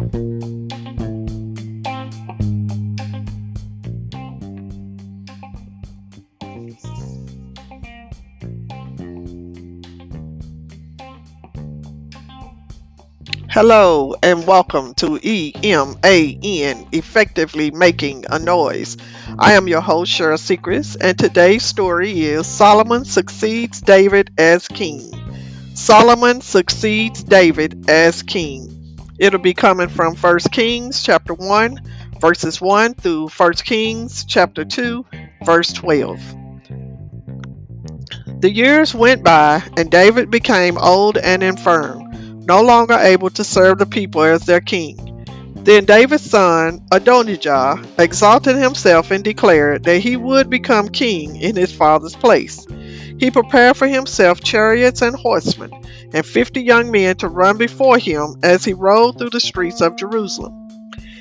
Hello and welcome to EMAN, Effectively Making a Noise. I am your host, Cheryl Secrets, and today's story is Solomon Succeeds David as King. Solomon succeeds David as king. It'll be coming from 1 Kings chapter 1, verses 1 through 1 Kings chapter 2, verse 12. The years went by, and David became old and infirm no longer able to serve the people as their king. Then David's son, Adonijah, exalted himself and declared that he would become king in his father's place. He prepared for himself chariots and horsemen, and fifty young men to run before him as he rode through the streets of Jerusalem.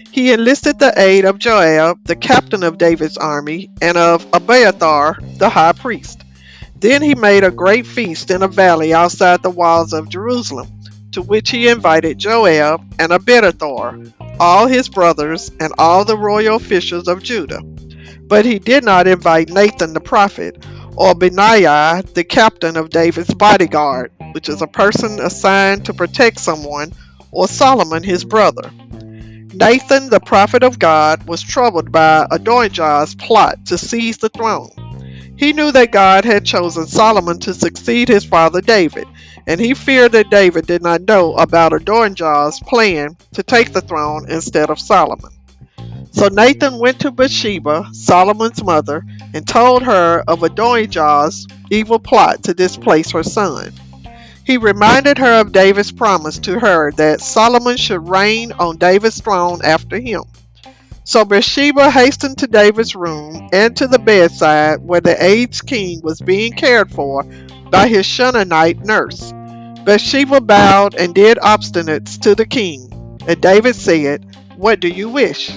He enlisted the aid of Joab, the captain of David's army, and of Abiathar, the high priest. Then he made a great feast in a valley outside the walls of Jerusalem to which he invited Joab and Abinadab, all his brothers, and all the royal officials of Judah. But he did not invite Nathan the prophet, or Benaiah the captain of David's bodyguard, which is a person assigned to protect someone, or Solomon his brother. Nathan the prophet of God was troubled by Adonijah's plot to seize the throne. He knew that God had chosen Solomon to succeed his father David, and he feared that David did not know about Adonijah's plan to take the throne instead of Solomon. So Nathan went to Bathsheba, Solomon's mother, and told her of Adonijah's evil plot to displace her son. He reminded her of David's promise to her that Solomon should reign on David's throne after him. So Bathsheba hastened to David's room and to the bedside where the aged king was being cared for by his Shunamite nurse. Bathsheba bowed and did obeisances to the king. And David said, What do you wish?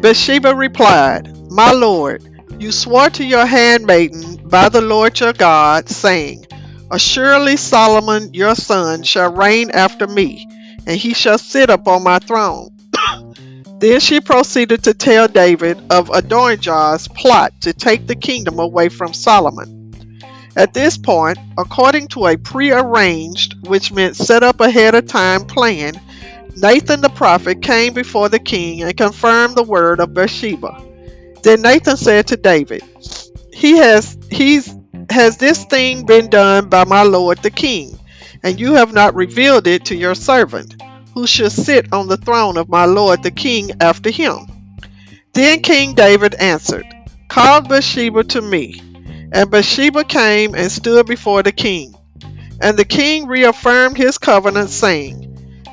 Bathsheba replied, My lord, you swore to your handmaiden by the Lord your God, saying, Assuredly Solomon your son shall reign after me, and he shall sit upon my throne. then she proceeded to tell David of Adonijah's plot to take the kingdom away from Solomon. At this point, according to a prearranged, which meant set up ahead of time plan, Nathan the prophet came before the king and confirmed the word of Bathsheba. Then Nathan said to David, He has he's has this thing been done by my lord the king, and you have not revealed it to your servant, who shall sit on the throne of my lord the king after him. Then King David answered, Call Bathsheba to me. And Bathsheba came and stood before the king. And the king reaffirmed his covenant, saying,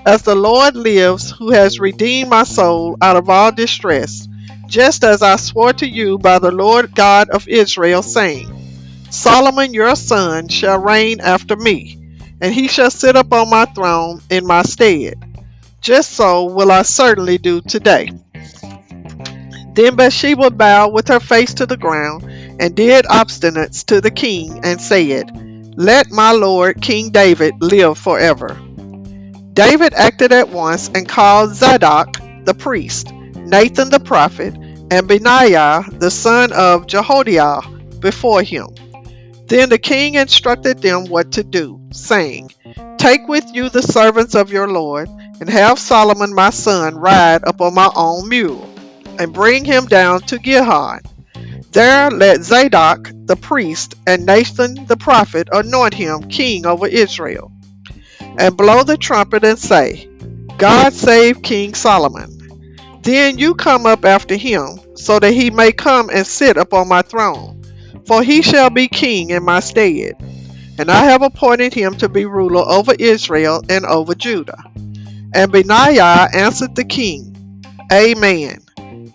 As the Lord lives, who has redeemed my soul out of all distress, just as I swore to you by the Lord God of Israel, saying, Solomon your son shall reign after me, and he shall sit upon my throne in my stead. Just so will I certainly do today. Then Bathsheba bowed with her face to the ground and did obeisances to the king and said, Let my lord King David live forever. David acted at once and called Zadok the priest, Nathan the prophet, and Benaiah the son of Jehoiada before him. Then the king instructed them what to do, saying, Take with you the servants of your lord, and have Solomon my son ride upon my own mule, and bring him down to Gihon there let Zadok the priest and Nathan the prophet anoint him king over Israel, and blow the trumpet and say, God save King Solomon. Then you come up after him, so that he may come and sit upon my throne, for he shall be king in my stead. And I have appointed him to be ruler over Israel and over Judah. And Benaiah answered the king, Amen.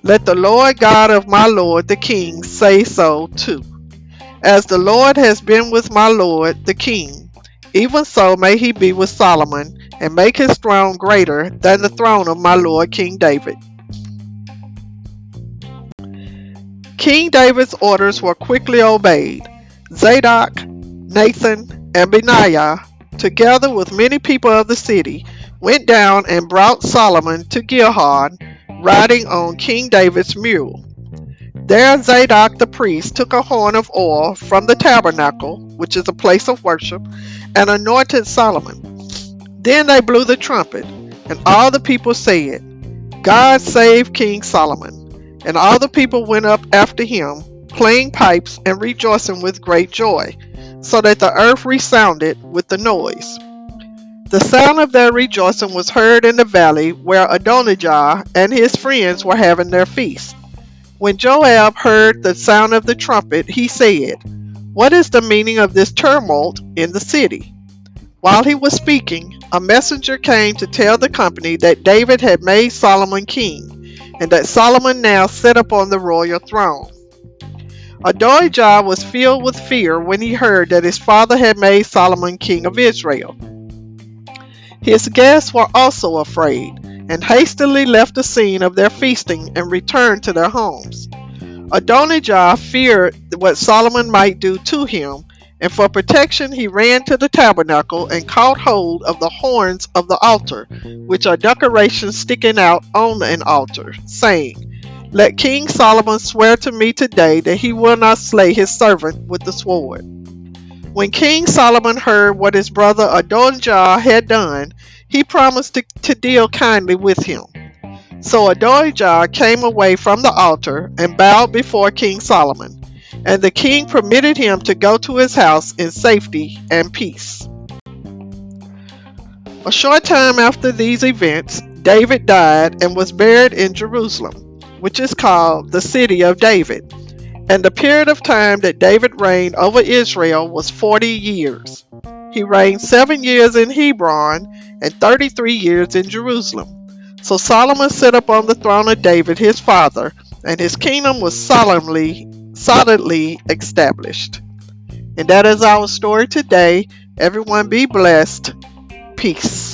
Let the Lord God of my Lord the king say so too. As the Lord has been with my Lord the king, even so may he be with Solomon, and make his throne greater than the throne of my Lord King David. King David's orders were quickly obeyed. Zadok, Nathan, and Benaiah, together with many people of the city, went down and brought Solomon to Gihon, riding on King David's mule. There Zadok the priest took a horn of oil from the tabernacle, which is a place of worship, and anointed Solomon. Then they blew the trumpet, and all the people said, God save King Solomon. And all the people went up after him, playing pipes and rejoicing with great joy, so that the earth resounded with the noise. The sound of their rejoicing was heard in the valley where Adonijah and his friends were having their feast. When Joab heard the sound of the trumpet, he said, What is the meaning of this tumult in the city? While he was speaking, a messenger came to tell the company that David had made Solomon king, and that Solomon now sat upon the royal throne. Adonijah was filled with fear when he heard that his father had made Solomon king of Israel. His guests were also afraid, and hastily left the scene of their feasting and returned to their homes. Adonijah feared what Solomon might do to him, and for protection he ran to the tabernacle and caught hold of the horns of the altar, which are decorations sticking out on an altar, saying, Let King Solomon swear to me today that he will not slay his servant with the sword. When King Solomon heard what his brother Adonijah had done, he promised to, to deal kindly with him. So Adonijah came away from the altar and bowed before King Solomon, and the king permitted him to go to his house in safety and peace. A short time after these events, David died and was buried in Jerusalem, which is called the City of David. And the period of time that David reigned over Israel was 40 years. He reigned seven years in Hebron and 33 years in Jerusalem. So Solomon sat upon the throne of David his father, and his kingdom was solemnly, solidly established. And that is our story today. Everyone be blessed. Peace.